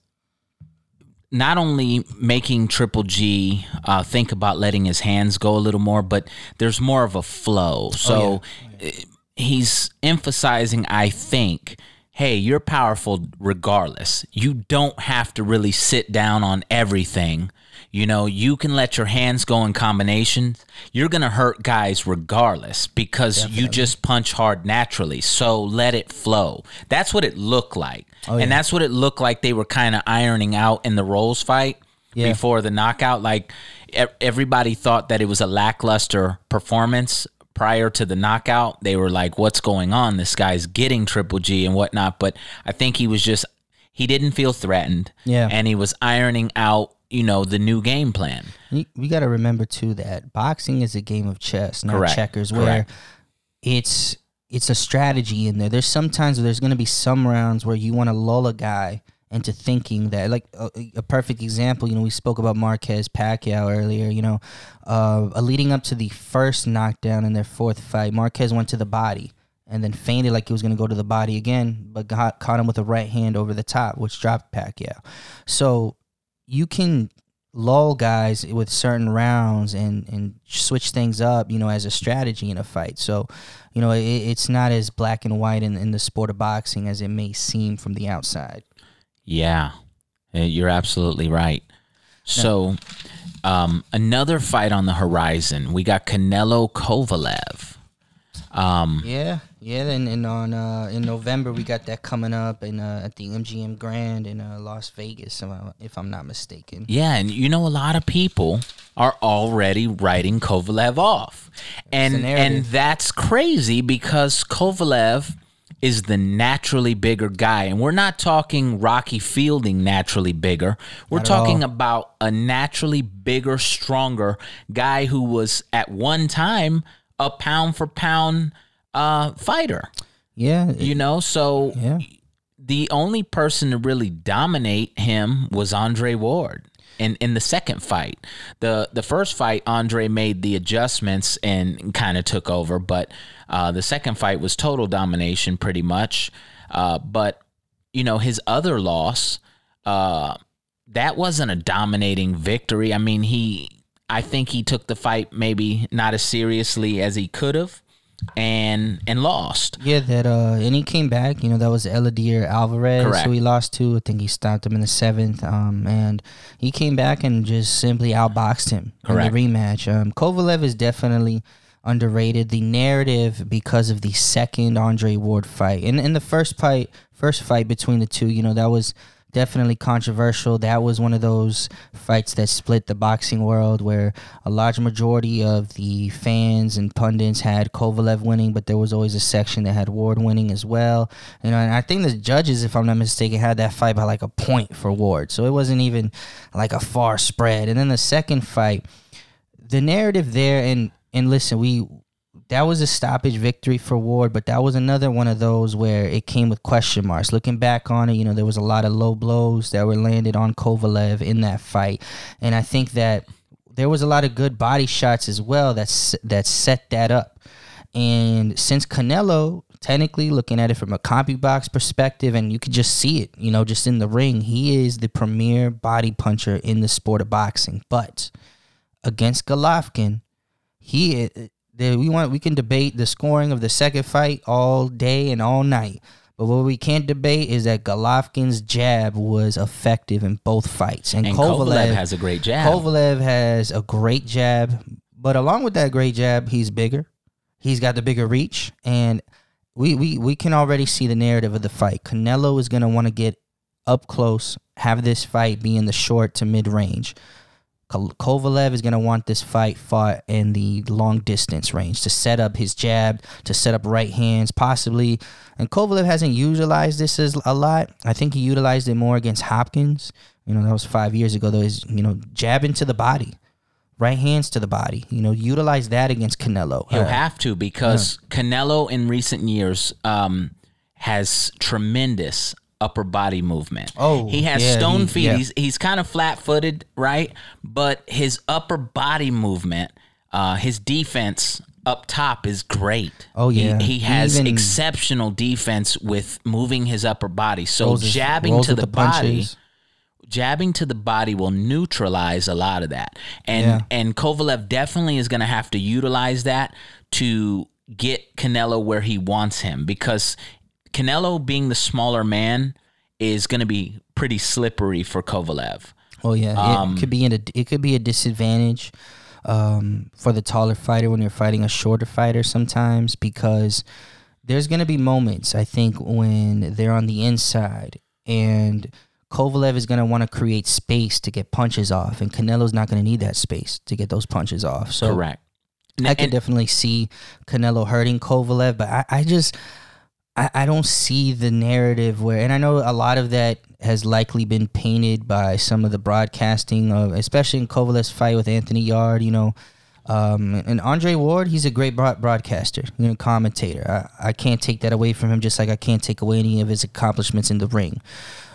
not only making Triple G uh, think about letting his hands go a little more, but there's more of a flow. So uh, he's emphasizing, I think, hey, you're powerful regardless. You don't have to really sit down on everything. You know, you can let your hands go in combinations. You're going to hurt guys regardless because you just punch hard naturally. So let it flow. That's what it looked like. Oh, and that's what it looked like they were kind of ironing out in the Rolls fight Yeah. before the knockout. Like everybody thought that it was a lackluster performance prior to the knockout. They were like, "What's going on? This guy's getting Triple G and whatnot." But I think he was just he didn't feel threatened. Yeah. and he was ironing out, you know, the new game plan. We got to remember too that boxing is a game of chess, not Correct. checkers, where Correct. it's it's a strategy in there. There's sometimes there's going to be some rounds where you want to lull a guy into thinking that, like a, a perfect example. You know, we spoke about Marquez Pacquiao earlier. You know, uh, uh, leading up to the first knockdown in their fourth fight, Marquez went to the body. And then feinted like he was going to go to the body again, but got, caught him with a right hand over the top, which dropped Pacquiao. So you can lull guys with certain rounds and and switch things up, you know, as a strategy in a fight. So, you know, it, it's not as black and white in, in the sport of boxing as it may seem from the outside. Yeah, Uh, you're absolutely right. So, um, another fight on the horizon. We got Canelo Kovalev. Um, Yeah, yeah. And, and on uh, in November we got that coming up in uh, at the MGM Grand in uh, Las Vegas, if I'm- not mistaken. Yeah, and you know a lot of people are already writing Kovalev off. And and that's crazy because Kovalev is the naturally bigger guy. And we're not talking Rocky Fielding naturally bigger. We're Not talking about a naturally bigger, stronger guy who was at one time a pound for pound uh fighter. Yeah, You know, so yeah. the only person to really dominate him was Andre Ward. In, in the second fight, the the first fight, Andre made the adjustments and kind of took over, but uh, the second fight was total domination, pretty much. Uh, but you know, his other loss, uh, that wasn't a dominating victory. I mean, he, I think he took the fight maybe not as seriously as he could have, and and lost. Yeah, that uh, and he came back. You know, that was Eleider Alvarez, Correct. who he lost to. I think he stopped him in the seventh. Um, and he came back and just simply outboxed him Correct. in the rematch. Um, Kovalev is definitely underrated. The narrative because of the second Andre Ward fight, and in the first fight, first fight between the two, you know, that was definitely controversial. That was one of those fights that split the boxing world where a large majority of the fans and pundits had Kovalev winning, but there was always a section that had Ward winning as well. You know, and I think the judges, if I'm not mistaken, had that fight by like a point for Ward. So it wasn't even like a far spread. And then the second fight, the narrative there and and listen, we that was a stoppage victory for Ward, but that was another one of those where it came with question marks. Looking back on it, you know, there was a lot of low blows that were landed on Kovalev in that fight, and I think that there was a lot of good body shots as well that that set that up. And since Canelo, technically looking at it from a CompuBox perspective, and you could just see it, you know, just in the ring, he is the premier body puncher in the sport of boxing. But against Golovkin, he we want we can debate the scoring of the second fight all day and all night. But what we can't debate is that Golovkin's jab was effective in both fights, and, And Kovalev, Kovalev has a great jab. Kovalev has a great jab, but along with that great jab, he's bigger. He's got the bigger reach, and we we we can already see the narrative of the fight. Canelo is gonna want to get up close, have this fight be in the short to mid range. Ko- Kovalev is going to want this fight fought in the long distance range to set up his jab, to set up right hands, possibly. And Kovalev hasn't utilized this as a lot. I think he utilized it more against Hopkins. You know, that was five years ago. Though, is you know, jabbing to the body, right hands to the body. You know, utilize that against Canelo. He'll Uh, have to because Canelo in recent years um, has tremendous upper body movement. Oh, he has yeah, stone he- feet. yeah. He's he's kind of flat footed, right? But his upper body movement, uh, his defense up top is great. Oh, yeah. he, He has even- exceptional defense with moving his upper body. So rolls jabbing rolls to with the, body jabbing to the body will neutralize a lot of that. And Yeah. and Kovalev definitely is going to have to utilize that to get Canelo where he wants him because Canelo being the smaller man is going to be pretty slippery for Kovalev. Oh yeah, Um, it could be in a it could be a disadvantage um, for the taller fighter when you're fighting a shorter fighter sometimes because there's gonna be moments I think when they're on the inside and Kovalev is gonna want to create space to get punches off, and Canelo's not gonna need that space to get those punches off. So Correct. I can And- definitely see Canelo hurting Kovalev, but I, I just I, I don't see the narrative where and I know a lot of that has likely been painted by some of the broadcasting of especially in Kovalev's fight with Anthony Yarde, you know. Um, and Andre Ward, he's a great broad- broadcaster, you know, commentator. I, I can't take that away from him, just like I can't take away any of his accomplishments in the ring.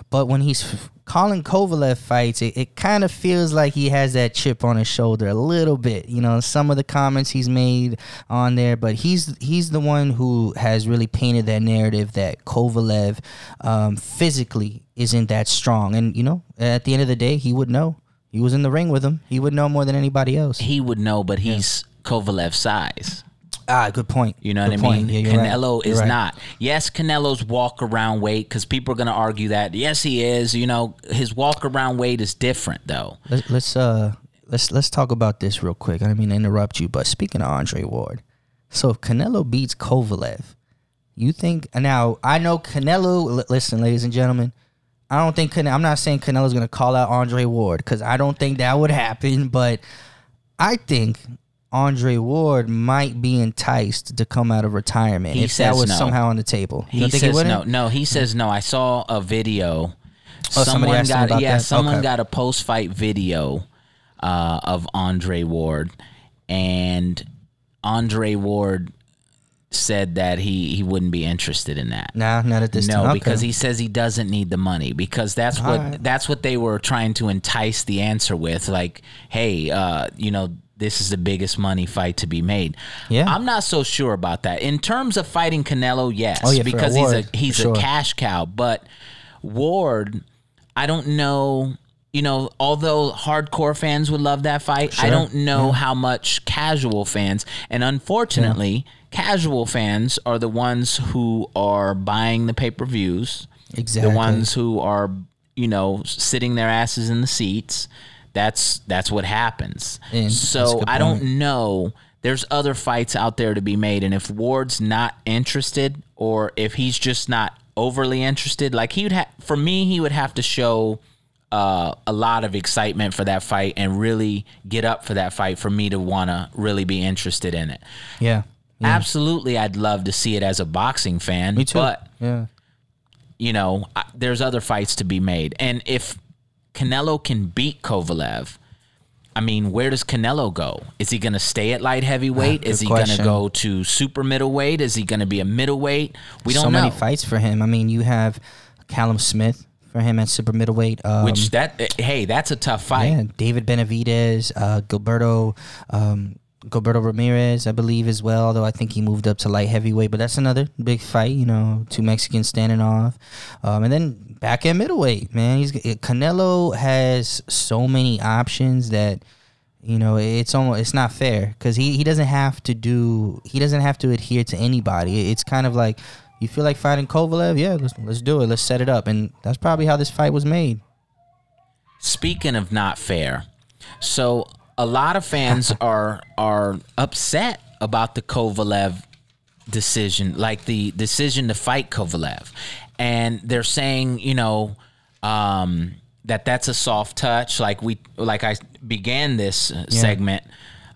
But when he's calling Kovalev fights, it, it kind of feels like he has that chip on his shoulder a little bit. You know, some of the comments he's made on there, but he's he's the one who has really painted that narrative that Kovalev um, physically isn't that strong. And you know, at the end of the day, he would know. He was in the ring with him. He would know more than anybody else. he would know, but he's Kovalev's size. Ah, good point. You know Good what I point. mean? Yeah, you're right. Canelo is right. not. Yes, Canelo's walk around weight because people are going to argue that. Yes, he is. You know, his walk around weight is different though. Let's let's uh let's let's talk about this real quick. I didn't mean to interrupt you, but speaking of Andre Ward, so if Canelo beats Kovalev, you think now I know Canelo. li- Listen, ladies and gentlemen, I don't think Cane- I'm not saying Canelo's gonna call out Andre Ward because I don't think that would happen, but I think. Andre Ward might be enticed to come out of retirement He if that says was no. somehow on the table. You He don't think says wouldn't? no. No, he says no. I saw a video. Oh, somebody asked him got yeah, that? someone Okay. got a post fight video uh, of Andre Ward, and Andre Ward said that he he wouldn't be interested in that. Nah, not at this No, time. Okay. because he says he doesn't need the money because that's what right. that's what they were trying to entice the answer with. Like, hey, uh, you know, this is the biggest money fight to be made. Yeah. I'm not so sure about that. In terms of fighting Canelo, yes, Oh, yeah, because he's a he's sure. a cash cow. But Ward, I don't know. You know, although hardcore fans would love that fight, I don't know how much casual fans, and unfortunately, casual fans are the ones who are buying the pay per views. Exactly. The ones who are, you know, sitting their asses in the seats. That's that's what happens. And so I don't point. know. There's other fights out there to be made, and if Ward's not interested, or if he's just not overly interested, like he would have, for me, he would have to show uh, a lot of excitement for that fight and really get up for that fight for me to want to really be interested in it. yeah. Absolutely, I'd love to see it as a boxing fan. Me too. But yeah. you know, I, there's other fights to be made. And if Canelo can beat Kovalev, I mean, where does Canelo go? Is he going to stay at light heavyweight? Ah, Is he going to go to super middleweight? Is he going to be a middleweight? We don't so know. So many fights for him. I mean, you have Callum Smith for him at super middleweight. Um, Which that eh, hey, that's a tough fight. yeah, David Benavidez, uh, Gilberto, um, Gilberto Ramirez, I believe as well. Although I think he moved up to light heavyweight, but that's another big fight. You know, two Mexicans standing off, um, and then back at middleweight, man, he's Canelo has so many options that. You know, it's almost it's not fair because he, he doesn't have to do he doesn't have to adhere to anybody. It's kind of like you feel like fighting Kovalev, yeah, let's let's do it, let's set it up, and that's probably how this fight was made. Speaking of not fair, so a lot of fans are are upset about the Kovalev decision, like the decision to fight Kovalev, and they're saying, you know, um, that that's a soft touch. Like we, like I began this uh, segment.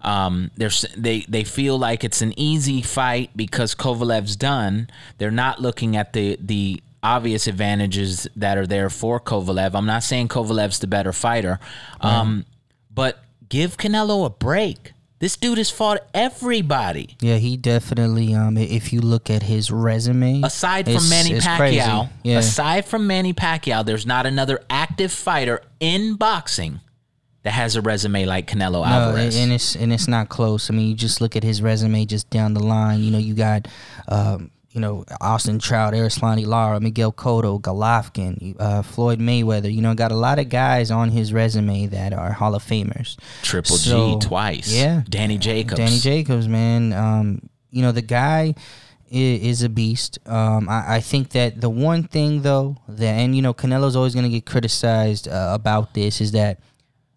Um, they they feel like it's an easy fight because Kovalev's done. They're not looking at the the obvious advantages that are there for Kovalev. I'm not saying Kovalev's the better fighter, um, but give Canelo a break. This dude has fought everybody Yeah, he definitely. Um, if you look at his resume, aside from Manny Pacquiao. Yeah, Aside from Manny Pacquiao, there's not another active fighter in boxing that has a resume like Canelo no, Alvarez. and it's and it's not close. I mean, you just look at his resume just down the line. You know, you got, um, you know, Austin Trout, Erislandy Lara, Miguel Cotto, Golovkin, uh, Floyd Mayweather. You know, got a lot of guys on his resume that are Hall of Famers. Triple So, G twice. yeah. Danny Jacobs. Danny Jacobs, man. Um, you know, the guy is, is a beast. Um, I, I think that the one thing, though, that, and, you know, Canelo's always going to get criticized uh, about this is that,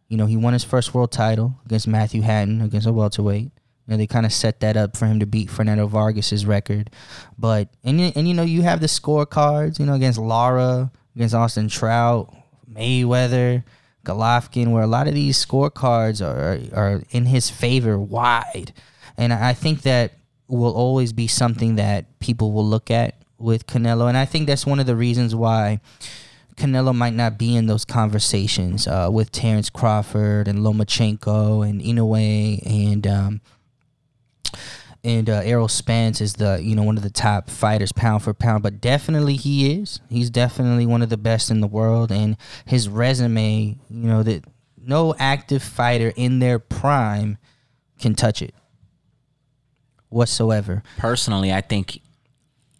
you know, he won his first world title against Matthew Hatton, against a welterweight. You know, they kind of set that up for him to beat Fernando Vargas's record. But, and, and, you know, you have the scorecards, you know, against Lara, against Austin Trout, Mayweather, Golovkin, where a lot of these scorecards are are in his favor wide, and I think that will always be something that people will look at with Canelo, and I think that's one of the reasons why Canelo might not be in those conversations uh, with Terrence Crawford and Lomachenko and Inoue and. Um, and uh, Errol Spence is the you know one of the top fighters pound for pound, but definitely he is. He's definitely one of the best in the world, and his resume, you know that no active fighter in their prime can touch it whatsoever. Personally, I think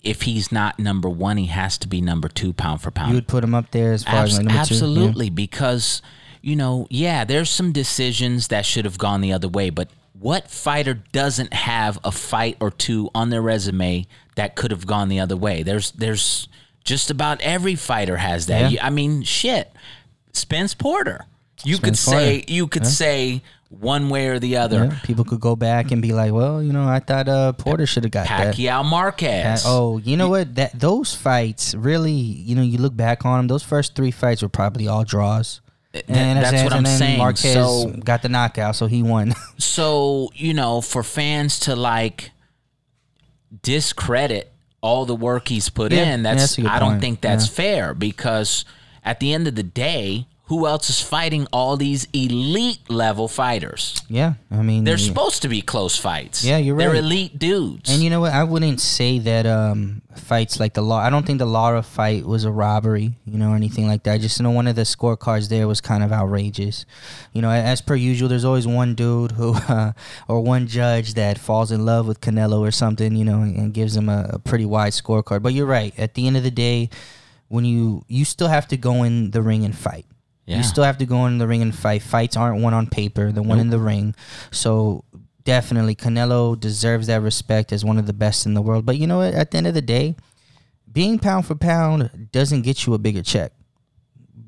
if he's not number one, he has to be number two pound for pound. You would put him up there as far as like number two. yeah. absolutely, because you know, yeah, there's some decisions that should have gone the other way, but what fighter doesn't have a fight or two on their resume that could have gone the other way? There's there's just about every fighter has that. Yeah. I mean, shit. Spence Porter. You could Spence say you could say one way or the other. Yeah, people could go back and be like, "Well, you know, I thought uh, Porter should have got that." Pacquiao Marquez. Uh, oh, you know what? That those fights really, you know, you look back on them. Those first three fights were probably all draws. Eh, Th- that's what I'm saying. Marquez So- got the knockout, so he won. So, you know, for fans to like discredit all the work he's put Yeah, in, yeah, that's, that's a good I don't think that's Yeah. fair because at the end of the day, who else is fighting all these elite level fighters? yeah, I mean, They're yeah. supposed to be close fights. Yeah, you're right. They're elite dudes. And you know what? I wouldn't say that um, fights like the law. I don't think the Lara fight was a robbery, you know, or anything like that. I just know one of the scorecards there was kind of outrageous. You know, as per usual, there's always one dude who, uh, or one judge that falls in love with Canelo or something, you know, and gives him a, a pretty wide scorecard. But you're right. At the end of the day, when you you still have to go in the ring and fight. Yeah. You still have to go in the ring and fight. Fights aren't won on paper; they're won in the ring. So definitely, Canelo deserves that respect as one of the best in the world. But you know what? At the end of the day, being pound for pound doesn't get you a bigger check.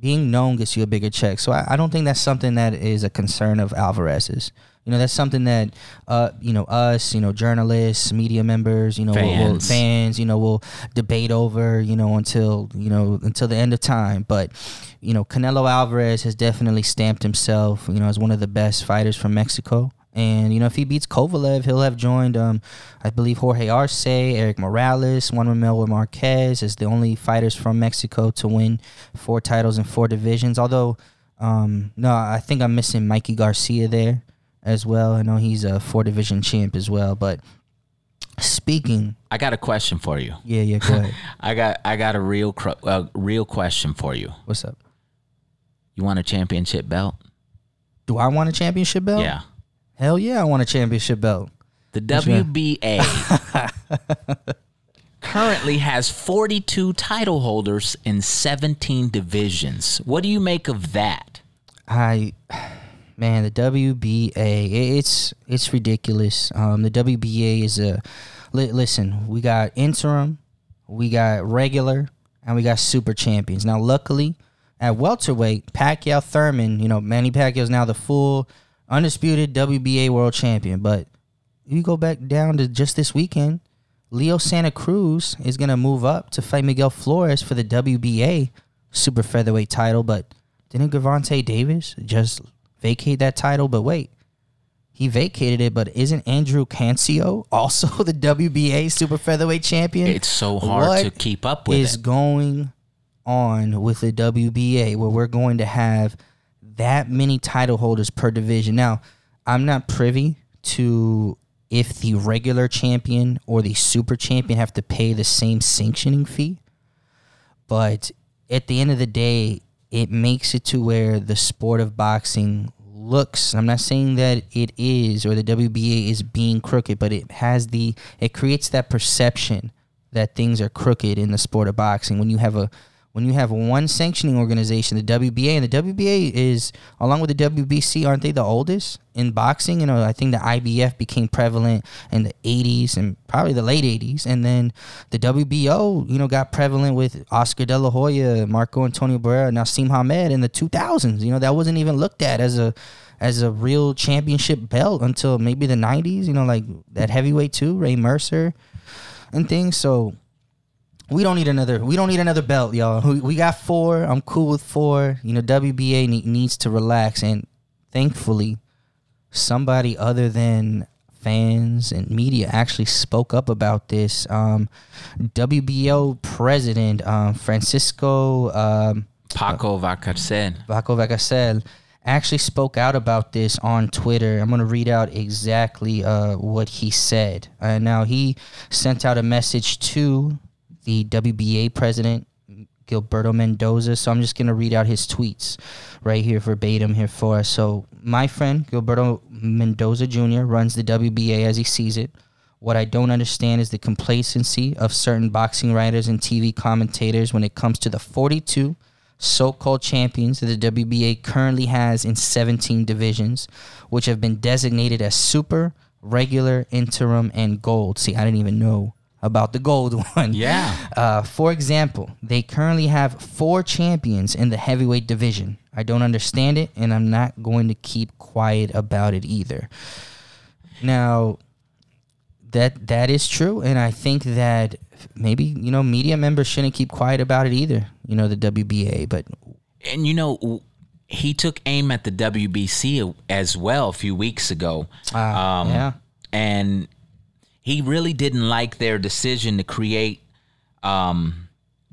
Being known gets you a bigger check. So I, I don't think that's something that is a concern of Alvarez's. You know, that's something that, uh, you know, us, you know, journalists, media members, you know, will- will- Fans. fans, you know, will debate over, you know, until you know until the end of time. But you know, Canelo Alvarez has definitely stamped himself, you know, as one of the best fighters from Mexico. And you know, if he beats Kovalev, he'll have joined, um, I believe, Jorge Arce, Erik Morales, Juan Manuel Marquez as the only fighters from Mexico to win four titles in four divisions. Although, um, no, I think I'm missing Mikey Garcia there as well. I know he's a four division champ as well. But speaking, I got a question for you. yeah, yeah, go ahead. I got I got a real uh, real question for you. What's up? You want a championship belt? Do I want a championship belt? Yeah. Hell yeah, I want a championship belt. The? WBA currently has 42 title holders in 17 divisions. What do you make of that? I, man, the WBA, it's it's ridiculous. Um, the WBA is a, li- listen, we got interim, we got regular, and we got super champions. Now, luckily, at welterweight, Pacquiao Thurman, you know, Manny Pacquiao's now the full undisputed WBA world champion. But you go back down to just this weekend, Leo Santa Cruz is gonna move up to fight Miguel Flores for the WBA super featherweight title. But didn't Gervonta Davis just vacate that title? But wait, he vacated it. But isn't Andrew Cancio also the WBA super featherweight champion? It's so hard What to keep up with is it. going on with the WBA where we're going to have that many title holders per division. Now, I'm not privy to if the regular champion or the super champion have to pay the same sanctioning fee. But at the end of the day, it makes it to where the sport of boxing looks. I'm not saying that it is or the WBA is being crooked, but it has the it creates that perception that things are crooked in the sport of boxing. When you have a when you have one sanctioning organization, the WBA, and the WBA is along with the WBC, aren't they the oldest in boxing? You know, I think the IBF became prevalent in the 80s and probably the late 80s, and then the WBO, you know, got prevalent with Oscar De La Hoya, Marco Antonio Barrera, Naseem Hamed in the 2000s. You know, that wasn't even looked at as a as a real championship belt until maybe the 90s. You know, like that heavyweight too, Ray Mercer and things. So we don't need another. We don't need another belt, y'all. We, we got four. I'm cool with four. You know, WBA ne- needs to relax, and thankfully, somebody other than fans and media actually spoke up about this. Um, WBO president um, Francisco um, Paco Valcarcel. Paco Valcarcel actually spoke out about this on Twitter. I'm going to read out exactly uh, what he said. Uh, now, he sent out a message to the WBA president, Gilberto Mendoza. So I'm just going to read out his tweets right here verbatim here for us. So, my friend, Gilberto Mendoza Jr., runs the WBA as he sees it. What I don't understand is the complacency of certain boxing writers and TV commentators when it comes to the 42 so called champions that the WBA currently has in 17 divisions, which have been designated as super, regular, interim, and gold. See, I didn't even know about the gold one. Yeah. Uh, for example, they currently have four champions in the heavyweight division. I don't understand it, and I'm not going to keep quiet about it either. Now, that that is true, and I think that maybe you know media members shouldn't keep quiet about it either. You know the WBA, but And you know, he took aim at the WBC as well a few weeks ago. Ah, yeah. And he really didn't like their decision to create um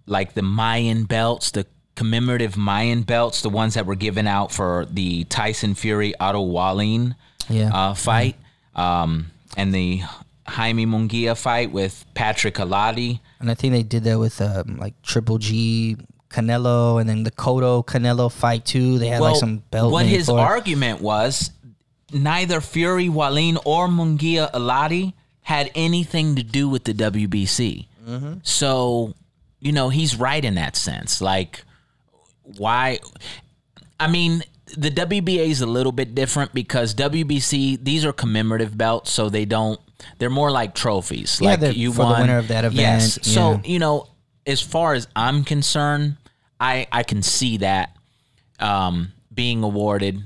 like the Mayan belts, the commemorative Mayan belts, the ones that were given out for the Tyson Fury Otto Wallin Yeah. uh, fight, um, and the Jaime Munguia fight with Patrick Allotey. and I think they did that with um, like Triple G. Canelo and then the Cotto Canelo fight too. They had like some belt. What his for argument was, neither Fury Wallin or Munguia Allotey had anything to do with the WBC. Mm-hmm. So, you know, he's right in that sense. Like, why? I mean, the WBA is a little bit different because WBC these are commemorative belts, so they don't. They're more like trophies. Yeah, like you for the won winner of that event. Yes. event, So you know, as far as I'm concerned, I I can see that um, being awarded.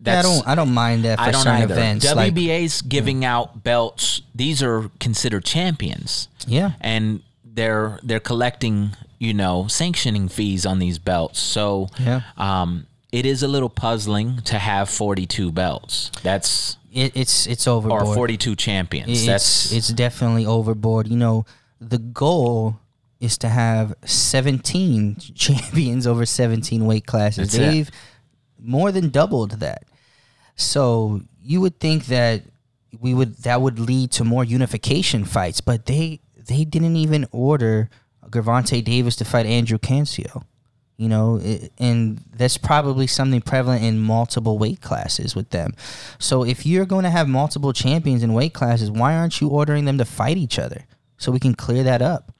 It I don't. I don't mind that for I don't certain either. events. like- WBA's giving out belts. These are considered champions, yeah, and they're they're collecting you know sanctioning fees on these belts. So Yeah. um, it is a little puzzling to have 42 belts. That's it, it's it's or overboard. 42 champions. It's That's it's definitely overboard. You know, the goal is to have 17 champions over 17 weight classes. That's. They've more than doubled that. So you would think that we would that would lead to more unification fights, but they they didn't even order Gervonta Davis to fight Andrew Cancio. You know, and that's probably something prevalent in multiple weight classes with them. So if you're going to have multiple champions in weight classes, why aren't you ordering them to fight each other so we can clear that up?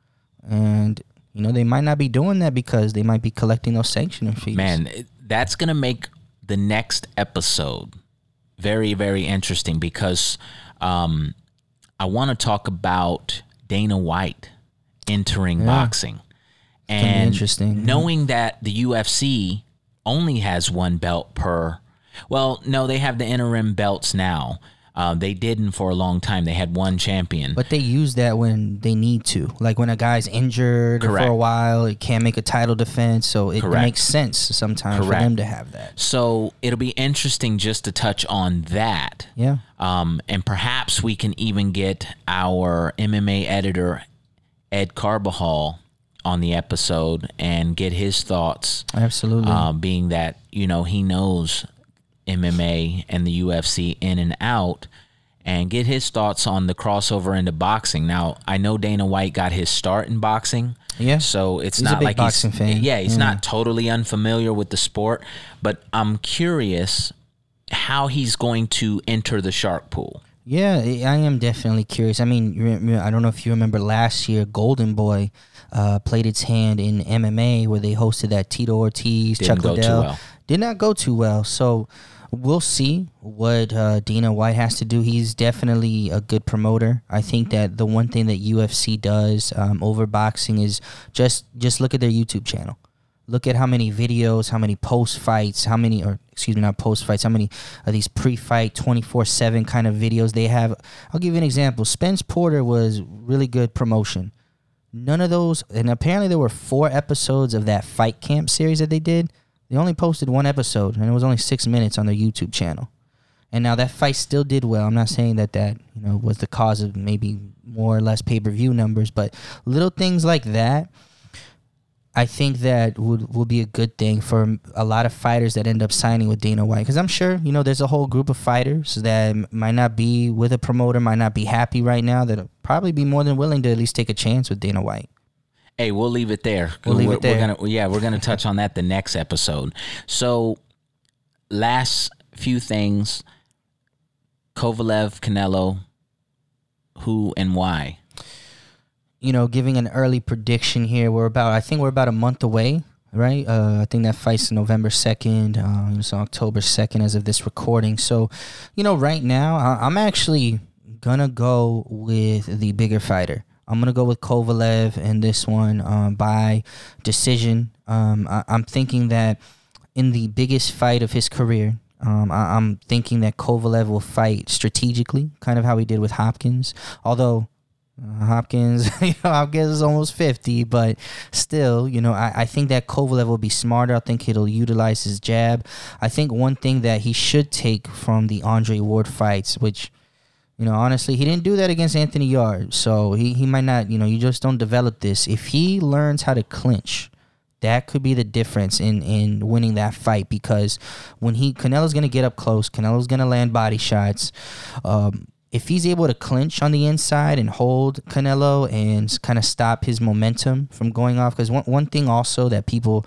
And you know, they might not be doing that because they might be collecting those sanctioning fees. man, that's gonna make the next episode very very interesting because um, I want to talk about Dana White entering boxing gonna and interesting. knowing that the UFC only has one belt per. Well, no, they have the interim belts now. Uh, they didn't for a long time. They had one champion. But they use that when they need to. Like when a guy's injured for a while, it can't make a title defense. So it, makes sense sometimes Correct. for them to have that. so it'll be interesting just to touch on that. Yeah. Um, and perhaps we can even get our MMA editor, Ed Carbajal, on the episode and get his thoughts, Absolutely. uh, being that, you know, he knows MMA and the UFC in and out, and get his thoughts on the crossover into boxing. Now, I know Dana White got his start in boxing. Yeah. So it's He's a not like boxing he's fan. yeah, he's not totally unfamiliar with the sport, but I'm curious how he's going to enter the shark pool. Yeah, I am definitely curious. I mean, I don't know if you remember last year, Golden Boy uh, played its hand in MMA where they hosted that Tito Ortiz, Didn't Chuck go too Liddell. well. Did not go too well. So we'll see what uh, Dana White has to do. He's definitely a good promoter. I think that the one thing that UFC does um, over boxing is just just look at their YouTube channel. Look at how many videos, how many post fights, how many, or excuse me, not post fights, how many of these pre fight 24 7 kind of videos they have. I'll give you an example. Spence Porter was really good promotion. None of those, and apparently there were four episodes of that fight camp series that they did. They only posted one episode, and it was only six minutes on their YouTube channel. And now that fight still did well. I'm not saying that that you know was the cause of maybe more or less pay per view numbers, but little things like that, I think that would would be a good thing for a lot of fighters that end up signing with Dana White. Because I'm sure you know there's a whole group of fighters that might not be with a promoter, might not be happy right now, that'll probably be more than willing to at least take a chance with Dana White. Hey, we'll leave it there. We'll leave we're, it there. We're gonna, yeah, we're gonna touch on that the next episode. So, last few things: Kovalev, Canelo, who and why? you know, giving an early prediction here. We're about, I think we're about a month away, right? Uh, I think that fight's November 2nd. Uh, it's October 2nd as of this recording. So, you know, right now, I- I'm actually going to go with the bigger fighter. I'm to go with Kovalev in this one um, by decision. Um, I- I'm thinking that in the biggest fight of his career, um, I- I'm thinking that Kovalev will fight strategically, kind of how he did with Hopkins. Although uh, Hopkins, you know, Hopkins is almost 50, but still, you know, I, I think that Kovalev will be smarter. I think he'll utilize his jab. I think one thing that he should take from the Andre Ward fights, which, you know, honestly, he didn't do that against Anthony Yarde. So he, he might not, you know, you just don't develop this. If he learns how to clinch, that could be the difference in in winning that fight because when he Canelo's gonna get up close, Canelo's gonna land body shots. Um, if he's able to clinch on the inside and hold Canelo and kind of stop his momentum from going off, because one one thing also that people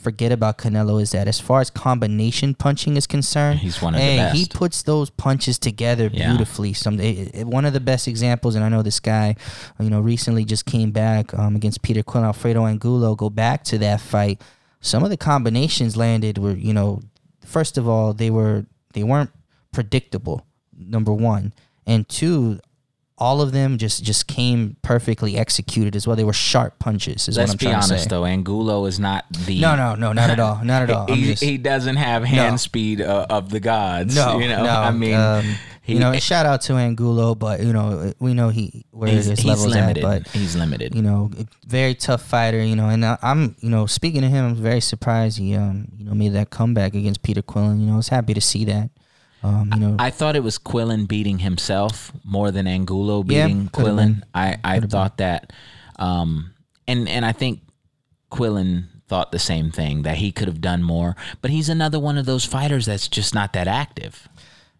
forget about Canelo is that as far as combination punching is concerned, He's one of the hey, he puts those punches together Yeah. beautifully. Some it, it- one of the best examples, and I know this guy, you know, recently just came back um, against Peter Quillin, Alfredo Angulo. Go back to that fight. Some of the combinations landed were, you know, first of all, they were they weren't predictable. Number one, and two. All of them just just came perfectly executed as well. They were sharp punches. Is Let's what I'm be trying honest, to say. though. Angulo is not the No, no, no, not at all, not at all. He, just- he doesn't have hand speed uh, of the gods. No, you know. no. I mean, um, he- you know, shout out to Angulo, but you know, we know he where he's, his he's levels limited. at, but he's limited. you know, very tough fighter. You know, and I- I'm, you know, speaking to him, I'm very surprised he, um, you know, made that comeback against Peter Quillin. You know, I was happy to see that. Um, you know, I thought it was Quillin beating himself more than Angulo beating could've Quillin. I, I thought that, um, and and I think Quillin thought the same thing that he could have done more. But he's another one of those fighters that's just not that active.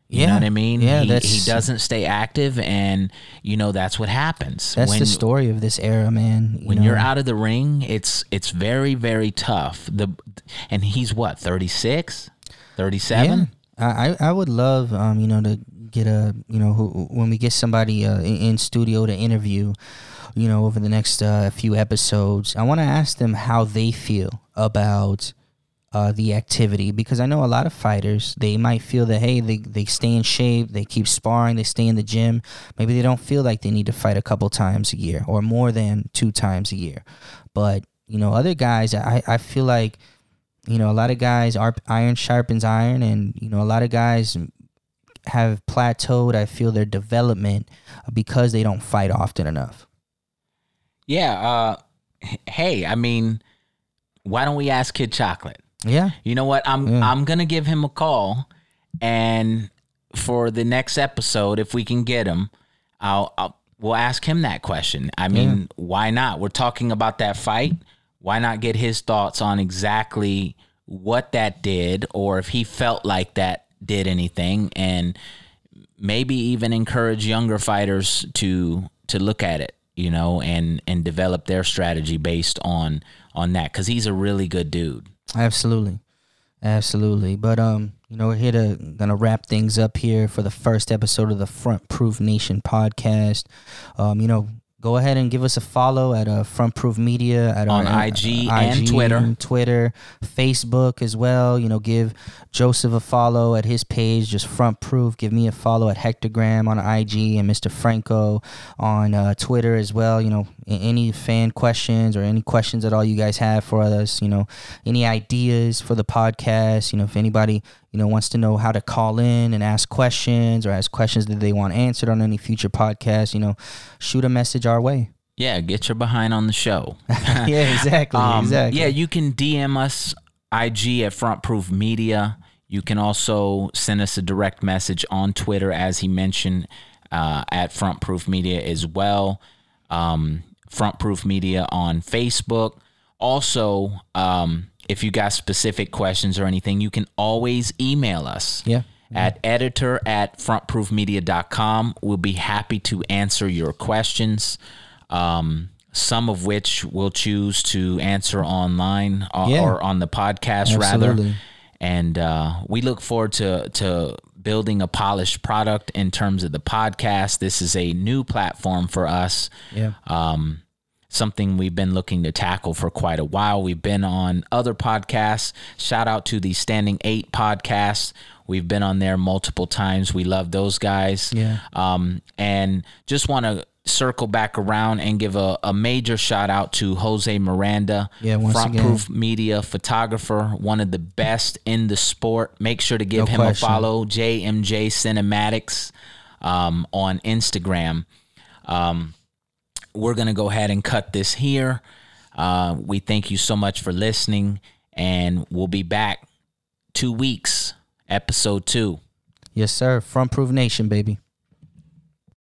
You know Yeah. what I mean? Yeah, he, he doesn't stay active, and you know that's what happens that's when the story of this era, man. You when know? you're out of the ring. It's it's very very tough. The and he's what 36, 37? I I would love um you know to get a you know who, when we get somebody uh, in, in studio to interview, you know over the next uh, few episodes, I want to ask them how they feel about uh, the activity because I know a lot of fighters they might feel that hey they they stay in shape, they keep sparring, they stay in the gym. Maybe they don't feel like they need to fight a couple times a year or more than two times a year, but you know other guys I I feel like you know, a lot of guys are iron sharpens iron, and you know, a lot of guys have plateaued. I feel their development because they don't fight often enough. Yeah. Uh, hey, I mean, why don't we ask Kid Chocolate? Yeah, You know what? I'm Yeah. I'm gonna give him a call, and for the next episode, if we can get him, I'll, I'll we'll ask him that question. I mean, why not? We're talking about that fight. Why not get his thoughts on exactly what that did, or if he felt like that did anything, and maybe even encourage younger fighters to to look at it, you know, and and develop their strategy based on on that because he's a really good dude. absolutely, absolutely. But um, you know, we're here to gonna wrap things up here for the first episode of the Front Proof Nation podcast. Um, you know, go ahead and give us a follow at uh, Front Proof Media at On our, IG and Twitter. Twitter, Facebook as well. You know, give Joseph a follow at his page, just Front Proof. Give me a follow at Hectorgram on IG and Mr. Franco on uh, Twitter as well. You know, any fan questions or any questions at all you guys have for us. You know, any ideas for the podcast. You know, if anybody you know wants to know how to call in and ask questions or ask questions that they want answered on any future podcast, you know, shoot a message our way. Yeah, get your behind on the show. yeah, exactly, Um, exactly. Yeah, you can DM us IG at Front Proof Media. You can also send us a direct message on Twitter, as he mentioned, uh, at Front Proof Media as well. Um, Front Proof Media on Facebook. Also, um, if you got specific questions or anything, you can always email us yeah. at editor at frontproofmedia.com. We'll be happy to answer your questions, um, some of which we'll choose to answer online or, Yeah. or on the podcast, rather. And uh, we look forward to, to building a polished product in terms of the podcast. This is a new platform for us Yeah. um, something we've been looking to tackle for quite a while. We've been on other podcasts. Shout out to the Standing Eight podcast. We've been on there multiple times. We love those guys. Yeah. Um, and just want to circle back around and give a, a major shout out to Jose Miranda, Yeah, once front again. proof media photographer, one of the best in the sport. Make sure to give No him question. a follow, JMJ Cinematics, um, on Instagram. Um, we're going to go ahead and cut this here. Uh, we thank you so much for listening, and we'll be back two weeks, episode two. Yes, sir. Front Proof Nation, baby.